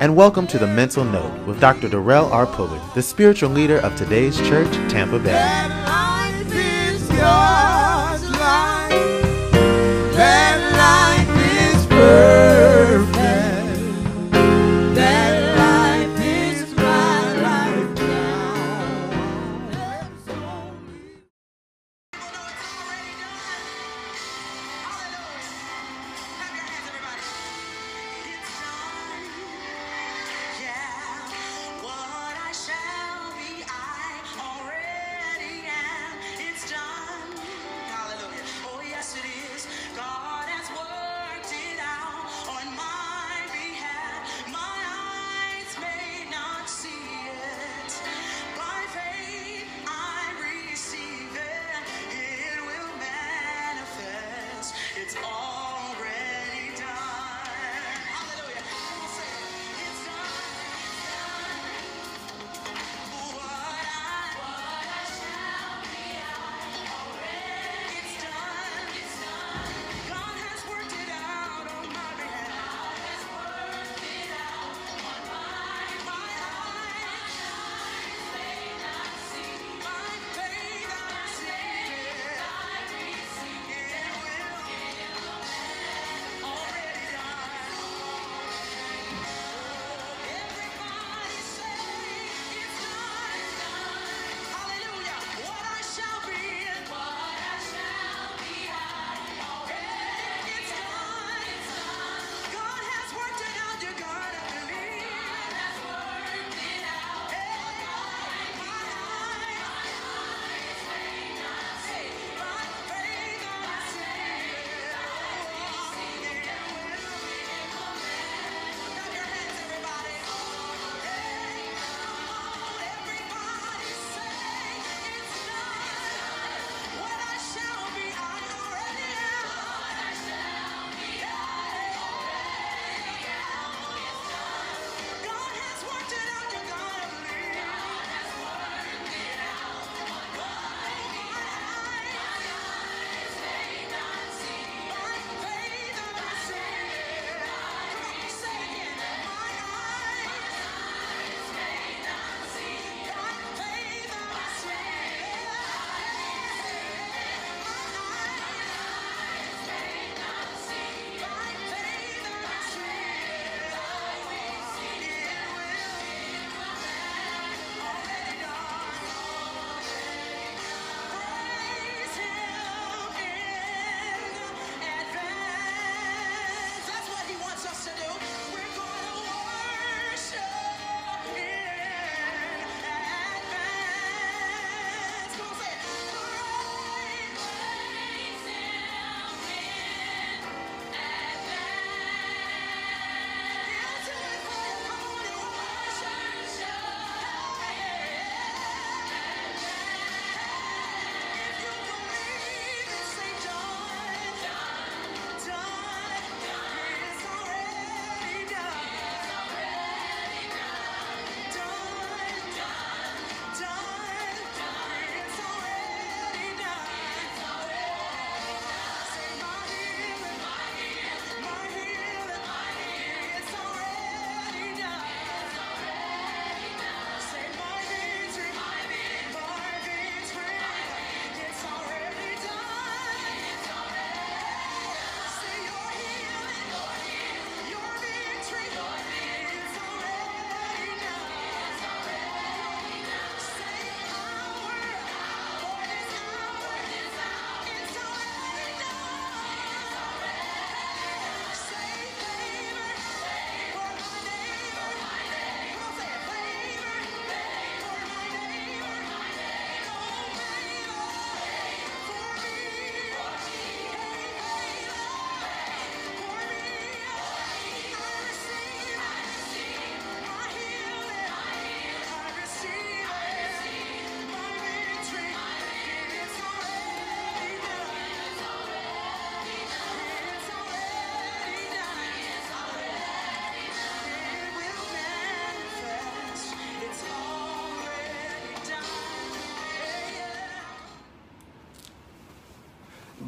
And welcome to the Mental Note with Dr. Darrell R. Pulley, the spiritual leader of today's church, Tampa Bay.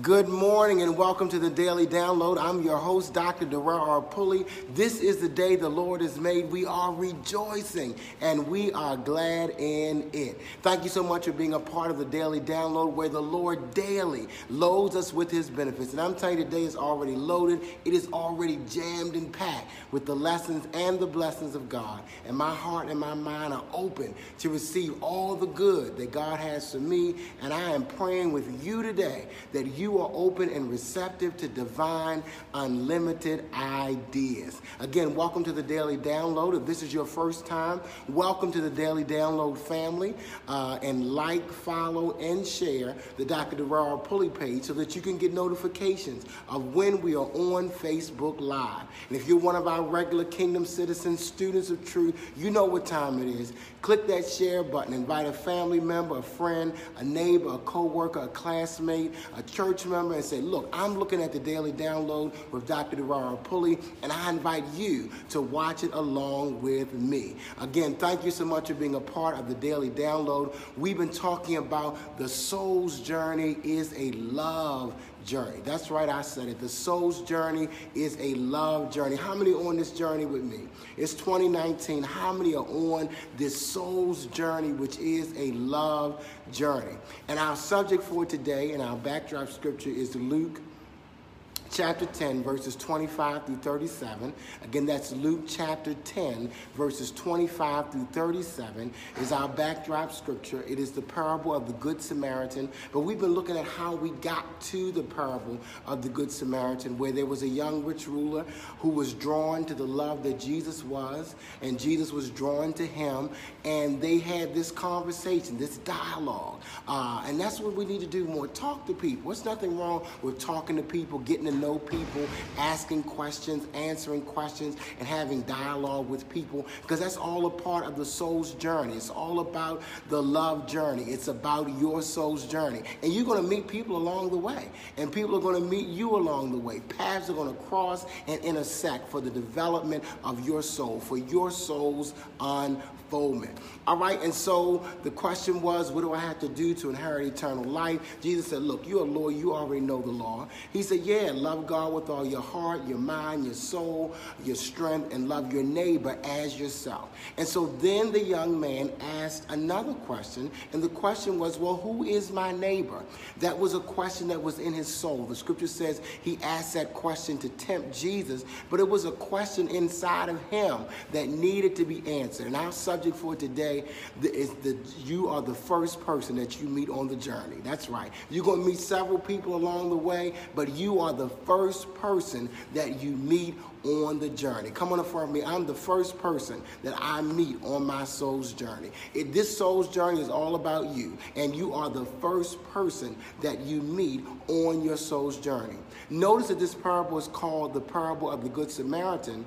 Good morning and welcome to the Daily Download. I'm your host, Dr. Darrell R. Pulley. This is the day the Lord has made. We are rejoicing and we are glad in it. Thank you so much for being a part of the Daily Download where the Lord daily loads us with his benefits. And I'm telling you, today is already loaded. It is already jammed and packed with the lessons and the blessings of God. And my heart and my mind are open to receive all the good that God has for me. And I am praying with you today that you are open and receptive to divine, unlimited ideas. Again, welcome to the Daily Download. If this is your first time, welcome to the Daily Download family. Uh, and like, follow, and share the Dr. Darrell Pulley page so that you can get notifications of when we are on Facebook Live. And if you're one of our regular Kingdom citizens, students of truth, you know what time it is. Click that share button. Invite a family member, a friend, a neighbor, a co-worker, a classmate, a church member, and say, look, I'm looking at the daily download with Dr. Darrell R. Pulley, and I invite you to watch it along with me. Again, thank you so much for being a part of the daily download. We've been talking about the soul's journey is a love journey. That's right, I said it. The soul's journey is a love journey. How many on this journey with me? It's 2019. How many are on this soul's journey, which is a love journey? And our subject for today and our backdrop scripture is Luke chapter 10, verses 25 through 37. Again, that's Luke chapter 10, verses 25 through 37 is our backdrop scripture. It is the parable of the Good Samaritan. But we've been looking at how we got to the parable of the Good Samaritan, where there was a young rich ruler who was drawn to the love that Jesus was, and Jesus was drawn to him. And they had this conversation, this dialogue. Uh, and that's what we need to do more talk to people. There's nothing wrong with talking to people, getting to know people, asking questions, answering questions, and having dialogue with people because that's all a part of the soul's journey. It's all about the love journey. It's about your soul's journey. And you're going to meet people along the way, and people are going to meet you along the way. Paths are going to cross and intersect for the development of your soul, for your soul's unfoldment. All right, and so the question was, what do I have to do to inherit eternal life? Jesus said, Look, you're a lawyer, you already know the law. He said, Yeah, love God with all your heart, your mind, your soul, your strength, and love your neighbor as yourself. And so then the young man asked another question, and the question was, Well, who is my neighbor? That was a question that was in his soul. The scripture says he asked that question to tempt Jesus, but it was a question inside of him that needed to be answered. And our subject for today is that you are the first person that you meet on the journey. That's right. You're going to meet several people along the way, but you are the first person that you meet on the journey. Come on in front of me. I'm the first person that I meet on my soul's journey. It, this soul's journey is all about you, and you are the first person that you meet on your soul's journey. Notice that this parable is called the parable of the Good Samaritan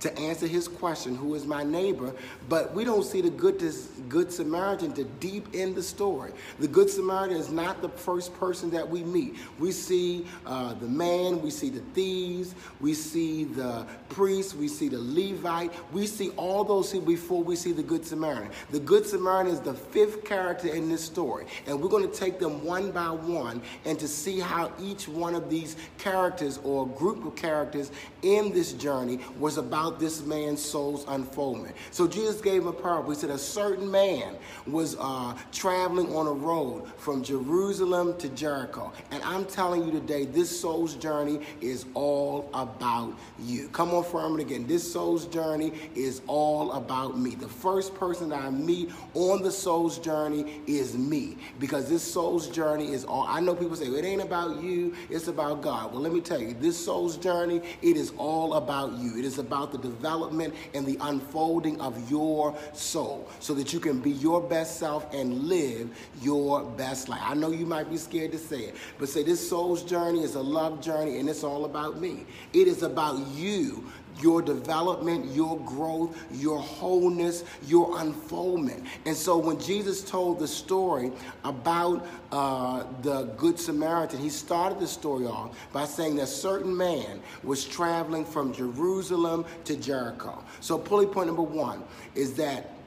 to answer his question, who is my neighbor? But we don't see the good, good Samaritan to deep in the story. The Good Samaritan is not the first person that we meet. We see uh, the man, we see the thieves, we see the priest, we see the Levite, we see all those before we see the Good Samaritan. The Good Samaritan is the fifth character in this story. And we're going to take them one by one and to see how each one of these characters or group of characters in this journey was about about this man's soul's unfoldment. So Jesus gave him a parable. He said, A certain man was uh, traveling on a road from Jerusalem to Jericho. And I'm telling you today, this soul's journey is all about you. Come on, firm it again. This soul's journey is all about me. The first person that I meet on the soul's journey is me because this soul's journey is all. I know people say, it ain't about you, it's about God. Well, let me tell you, this soul's journey, it is all about you. It is about the the development and the unfolding of your soul so that you can be your best self and live your best life. I know you might be scared to say it, but say this soul's journey is a love journey and it's all about me. It is about you your development, your growth, your wholeness, your unfoldment. And so when Jesus told the story about uh, the Good Samaritan, he started the story off by saying that a certain man was traveling from Jerusalem to Jericho. So pulley point number one is that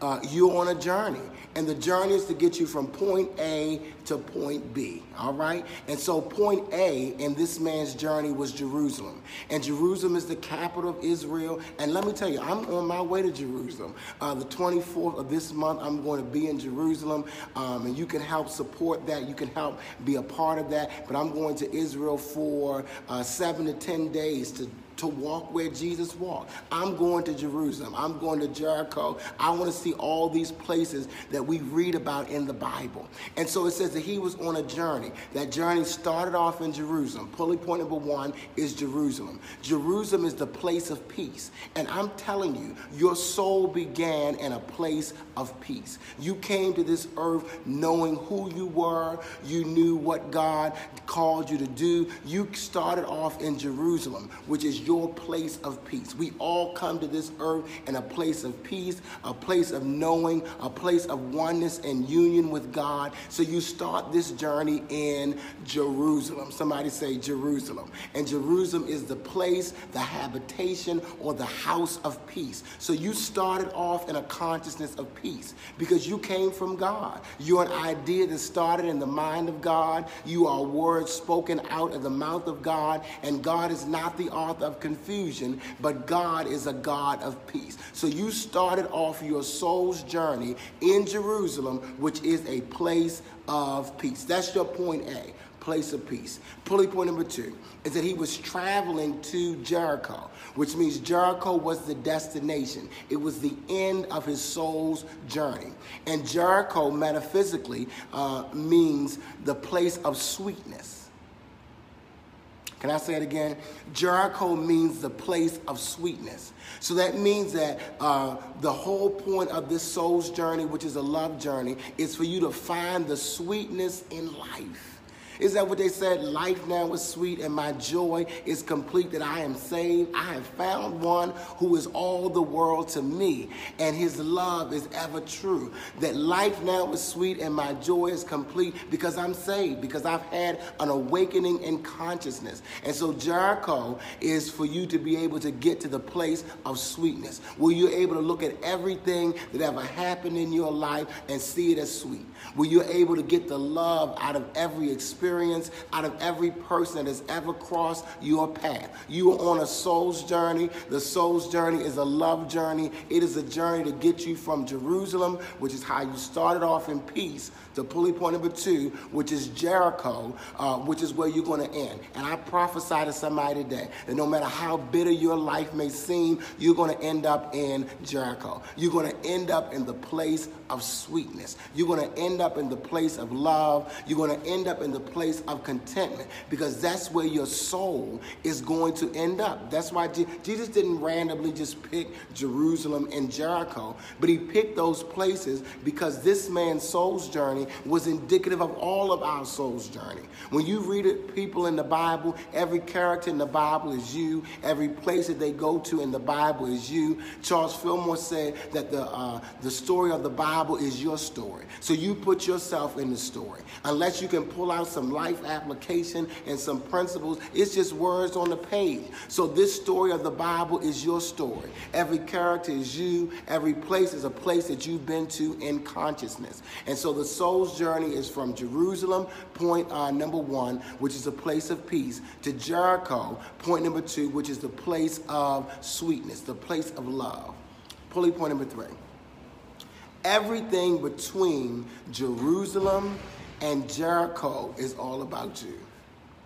uh, you're on a journey. And the journey is to get you from point A to point B. All right? And so, point A in this man's journey was Jerusalem. And Jerusalem is the capital of Israel. And let me tell you, I'm on my way to Jerusalem. Uh, the 24th of this month, I'm going to be in Jerusalem. Um, and you can help support that. You can help be a part of that. But I'm going to Israel for uh, seven to 10 days to to walk where Jesus walked. I'm going to Jerusalem. I'm going to Jericho. I want to see all these places that we read about in the Bible. And so it says that he was on a journey. That journey started off in Jerusalem. Pulley point number one is Jerusalem. Jerusalem is the place of peace. And I'm telling you, your soul began in a place of peace. You came to this earth knowing who you were, you knew what God called you to do. You started off in Jerusalem, which is your place of peace. We all come to this earth in a place of peace, a place of knowing, a place of oneness and union with God. So you start this journey in Jerusalem. Somebody say Jerusalem. And Jerusalem is the place, the habitation, or the house of peace. So you started off in a consciousness of peace because you came from God. You're an idea that started in the mind of God. You are words spoken out of the mouth of God. And God is not the author of confusion, but God is a God of peace. So you started off your soul's journey in Jerusalem, which is a place of peace. That's your point A place of peace. Pulley point number two is that he was traveling to Jericho, which means Jericho was the destination. It was the end of his soul's journey. And Jericho, metaphysically, uh, means the place of sweetness. Can I say it again? Jericho means the place of sweetness. So that means that uh, the whole point of this soul's journey, which is a love journey, is for you to find the sweetness in life. Is that what they said? Life now is sweet and my joy is complete that I am saved. I have found one who is all the world to me and his love is ever true. That life now is sweet and my joy is complete because I'm saved, because I've had an awakening in consciousness. And so Jericho is for you to be able to get to the place of sweetness where you're able to look at everything that ever happened in your life and see it as sweet. Where you're able to get the love out of every experience experience out of every person that has ever crossed your path. You are on a soul's journey. The soul's journey is a love journey. It is a journey to get you from Jerusalem, which is how you started off in peace, to pulley point number two, which is Jericho, uh, which is where you're going to end. And I prophesy to somebody today that no matter how bitter your life may seem, you're going to end up in Jericho. You're going to end up in the place of sweetness. You're going to end up in the place of love. You're going to end up in the place of contentment because that's where your soul is going to end up. That's why Je- Jesus didn't randomly just pick Jerusalem and Jericho, but he picked those places because this man's soul's journey was indicative of all of our soul's journey. When you read it, people in the Bible, every character in the Bible is you. Every place that they go to in the Bible is you. Charles Fillmore said that the uh, the story of the Bible is your story. So you put yourself in the story. Unless you can pull out some life application and some principles, it's just words on the page. So this story of the Bible is your story. Every character is you. Every place is a place that you've been to in consciousness. And so the soul's journey is from Jerusalem, point uh, number one, which is a place of peace, to Jericho, point number two, which is the place of sweetness, the place of love. Pulley point number three. Everything between Jerusalem and Jericho is all about you.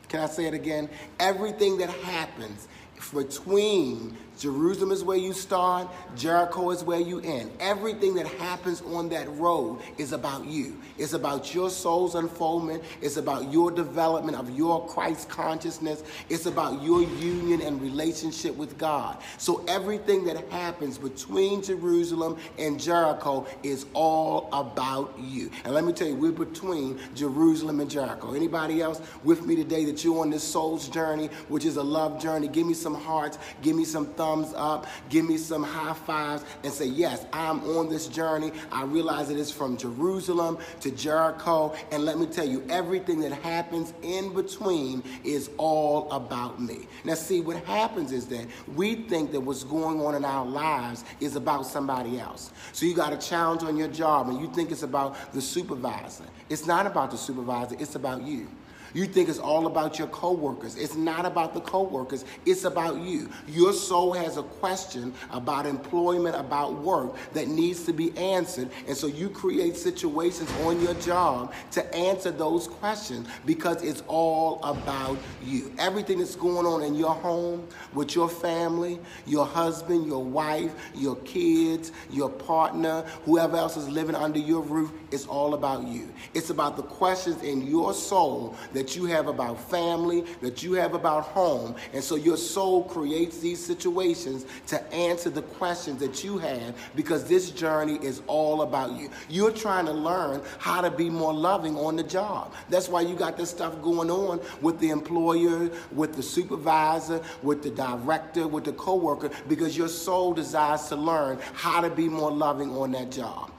Can I say it again? Everything that happens between Jerusalem is where you start, Jericho is where you end. Everything that happens on that road is about you. It's about your soul's unfoldment. It's about your development of your Christ consciousness. It's about your union and relationship with God. So everything that happens between Jerusalem and Jericho is all about you. And let me tell you, we're between Jerusalem and Jericho. Anybody else with me today that you're on this soul's journey, which is a love journey? Give me some hearts. Give me some thumbs thumbs up, give me some high fives, and say, Yes, I'm on this journey. I realize it is from Jerusalem to Jericho. And let me tell you, everything that happens in between is all about me. Now, see, what happens is that we think that what's going on in our lives is about somebody else. So you got a challenge on your job and you think it's about the supervisor. It's not about the supervisor, it's about you. You think it's all about your coworkers. It's not about the coworkers. It's about you. Your soul has a question about employment, about work that needs to be answered. And so you create situations on your job to answer those questions because it's all about you. Everything that's going on in your home, with your family, your husband, your wife, your kids, your partner, whoever else is living under your roof, it's all about you. It's about the questions in your soul that you have about family, that you have about home. And so your soul creates these situations to answer the questions that you have because this journey is all about you. You're trying to learn how to be more loving on the job. That's why you got this stuff going on with the employer, with the supervisor, with the director, with the coworker, because your soul desires to learn how to be more loving on that job.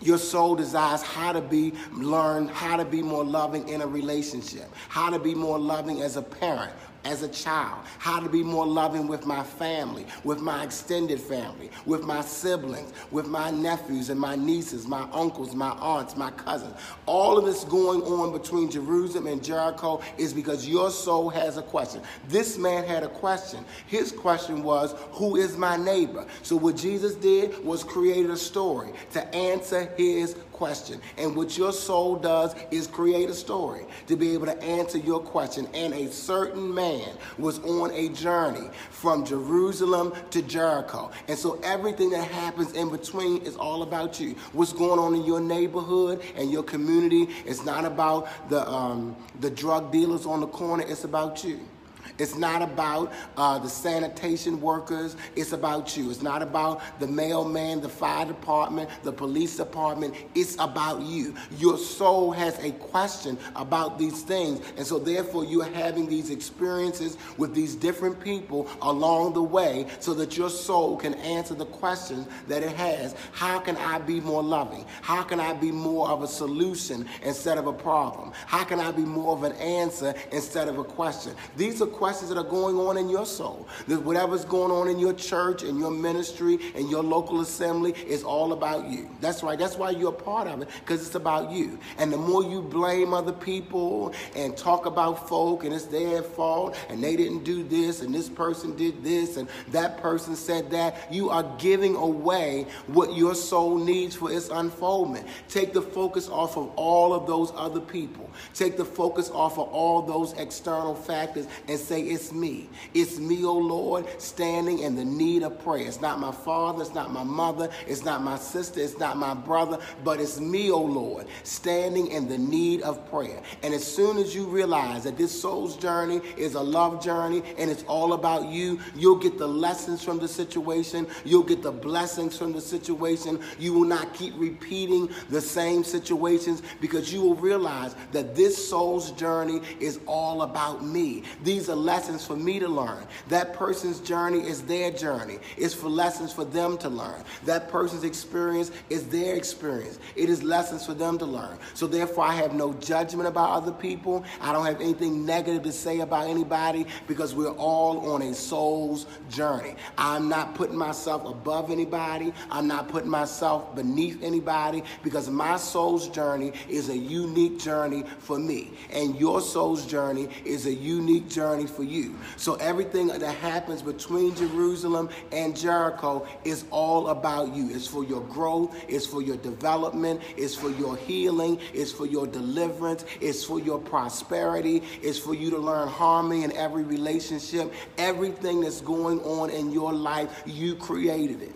Your soul desires how to be, learn how to be more loving in a relationship, how to be more loving as a parent, as a child, how to be more loving with my family, with my extended family, with my siblings, with my nephews and my nieces, my uncles, my aunts, my cousins. All of this going on between Jerusalem and Jericho is because your soul has a question. This man had a question. His question was, Who is my neighbor? So, what Jesus did was create a story to answer his question. And what your soul does is create a story to be able to answer your question. And a certain man was on a journey from Jerusalem to Jericho. And so everything that happens in between is all about you. What's going on in your neighborhood and your community is not about the, um, the drug dealers on the corner, it's about you. It's not about uh, the sanitation workers. It's about you. It's not about the mailman, the fire department, the police department. It's about you. Your soul has a question about these things. And so, therefore, you're having these experiences with these different people along the way so that your soul can answer the questions that it has. How can I be more loving? How can I be more of a solution instead of a problem? How can I be more of an answer instead of a question? These are questions that are going on in your soul. That whatever's going on in your church and your ministry and your local assembly is all about you. That's right. That's why you're a part of it because it's about you. And the more you blame other people and talk about folk and it's their fault and they didn't do this and this person did this and that person said that, you are giving away what your soul needs for its unfoldment. Take the focus off of all of those other people. Take the focus off of all those external factors and say, It's me. It's me, O Lord, standing in the need of prayer. It's not my father, it's not my mother, it's not my sister, it's not my brother, but it's me, O Lord, standing in the need of prayer. And as soon as you realize that this soul's journey is a love journey and it's all about you, you'll get the lessons from the situation, you'll get the blessings from the situation. You will not keep repeating the same situations because you will realize that this soul's journey is all about me. These are lessons for me to learn. That person's journey is their journey. It's for lessons for them to learn. That person's experience is their experience. It is lessons for them to learn. So therefore, I have no judgment about other people. I don't have anything negative to say about anybody because we're all on a soul's journey. I'm not putting myself above anybody. I'm not putting myself beneath anybody because my soul's journey is a unique journey for me. And your soul's journey is a unique journey for you. So everything that happens between Jerusalem and Jericho is all about you. It's for your growth, it's for your development, it's for your healing, it's for your deliverance, it's for your prosperity, it's for you to learn harmony in every relationship. Everything that's going on in your life, you created it.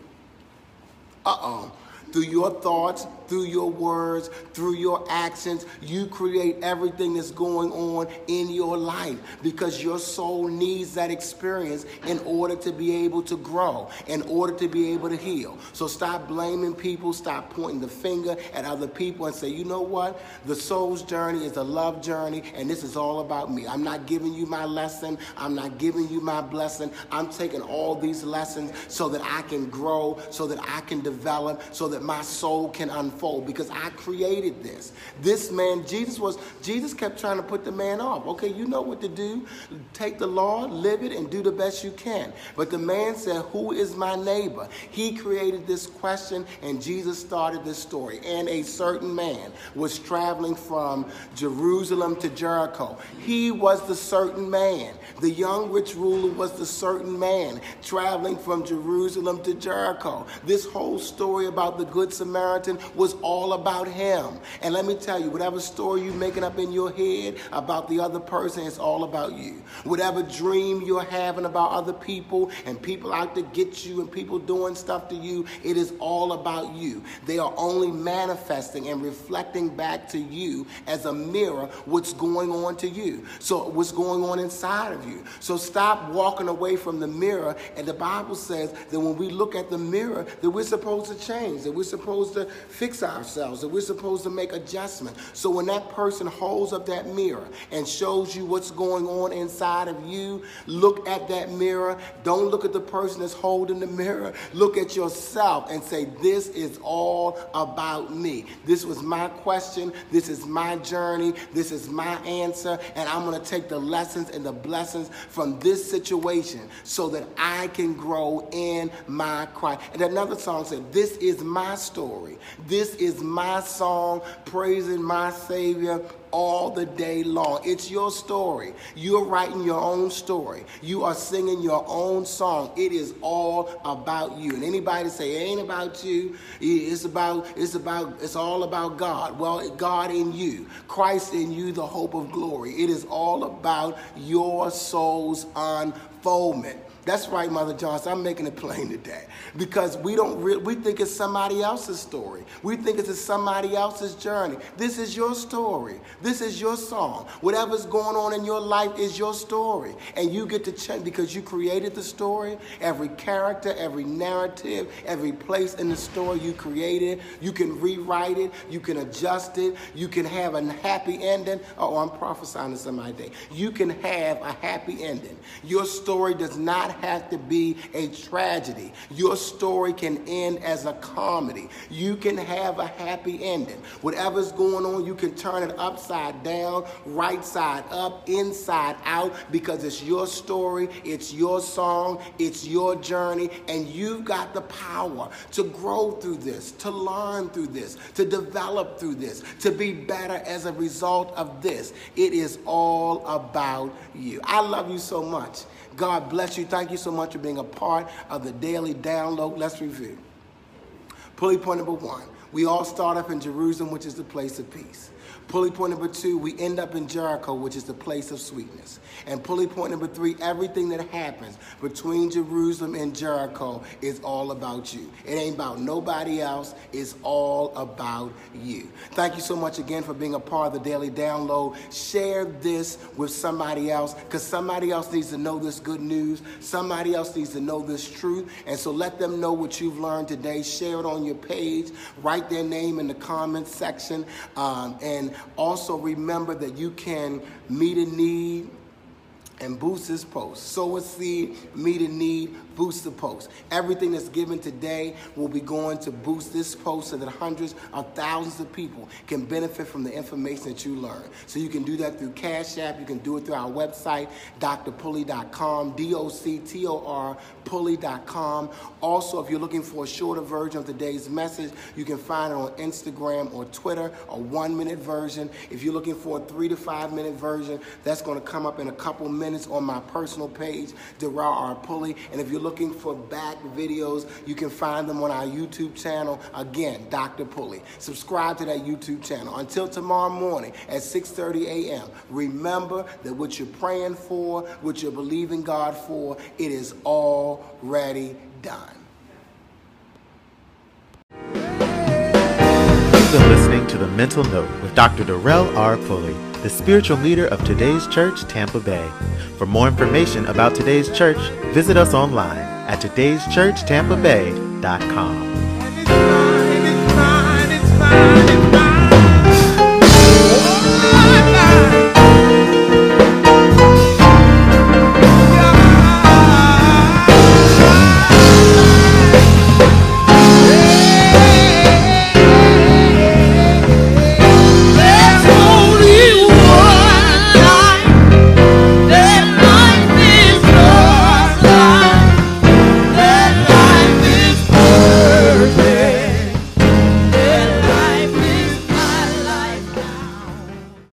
Uh oh. through your thoughts, through your words, through your actions. You create everything that's going on in your life because your soul needs that experience in order to be able to grow, in order to be able to heal. So stop blaming people, stop pointing the finger at other people and say, you know what? The soul's journey is a love journey, and this is all about me. I'm not giving you my lesson, I'm not giving you my blessing. I'm taking all these lessons so that I can grow, so that I can develop, so that my soul can unfold because I created this. This man, Jesus was, Jesus kept trying to put the man off. Okay, you know what to do. Take the law, live it, and do the best you can. But the man said, Who is my neighbor? He created this question, and Jesus started this story. And a certain man was traveling from Jerusalem to Jericho. He was the certain man. The young rich ruler was the certain man traveling from Jerusalem to Jericho. This whole story about the Good Samaritan was all about him. And let me tell you, whatever story you're making up in your head about the other person, it's all about you. Whatever dream you're having about other people and people out to get you and people doing stuff to you, it is all about you. They are only manifesting and reflecting back to you as a mirror what's going on to you. So, what's going on inside of you. So, stop walking away from the mirror. And the Bible says that when we look at the mirror, that we're supposed to change, that we're supposed to fix ourselves, that we're supposed to make adjustments. So, when that person holds up that mirror and shows you what's going on inside of you, look at that mirror. Don't look at the person that's holding the mirror. Look at yourself and say, This is all about me. This was my question. This is my journey. This is my answer. And I'm going to take the lessons and the blessings from this situation so that I can grow in my Christ. And another song said, This is my story. This is my song praising my Savior all the day long. It's your story. You're writing your own story. You are singing your own song. It is all about you. And anybody say it ain't about you, it's about it's about it's all about God. Well, God in you, Christ in you, the hope of glory. It is all about your soul's unfoldment. That's right, Mother Johnson. I'm making it plain today because we don't re- we think it's somebody else's story. We think it's somebody else's journey. This is your story. This is your song. Whatever's going on in your life is your story, and you get to change because you created the story. Every character, every narrative, every place in the story you created, you can rewrite it. You can adjust it. You can have a happy ending. Oh, I'm prophesying to somebody today. You can have a happy ending. Your story does not have to be a tragedy. Your story can end as a comedy. You can have a happy ending. Whatever's going on, you can turn it upside down, right side up, inside out, because it's your story, it's your song, it's your journey, and you've got the power to grow through this, to learn through this, to develop through this, to be better as a result of this. It is all about you. I love you so much. God bless you. Thank you so much for being a part of the daily download. Let's review. Pulley point number one. We all start up in Jerusalem, which is the place of peace. Pulley point number two, we end up in Jericho, which is the place of sweetness. And pulley point number three, everything that happens between Jerusalem and Jericho is all about you. It ain't about nobody else, it's all about you. Thank you so much again for being a part of the daily download. Share this with somebody else because somebody else needs to know this good news. Somebody else needs to know this truth. And so let them know what you've learned today. Share it on your page. Write their name in the comments section. Um, and also remember that you can meet a need and boost this post. Sow a seed, meet a need, boost the post. Everything that's given today will be going to boost this post so that hundreds of thousands of people can benefit from the information that you learn. So you can do that through Cash App. You can do it through our website, drpulley.com, D-O-C-T-O-R, pulley.com. Also, if you're looking for a shorter version of today's message, you can find it on Instagram or Twitter, a one-minute version. If you're looking for a three to five-minute version, that's going to come up in a couple minutes on my personal page, Darrell R. Pulley. And if you're looking for back videos, you can find them on our YouTube channel. Again, Dr. Pulley. Subscribe to that YouTube channel. Until tomorrow morning at 6.30 a.m., remember that what you're praying for, what you're believing God for, it is already done. You've been listening to The Mental Note with Dr. Darrell R. Pulley, the spiritual leader of today's church, Tampa Bay. For more information about today's church, visit us online at today'schurchtampabay.com.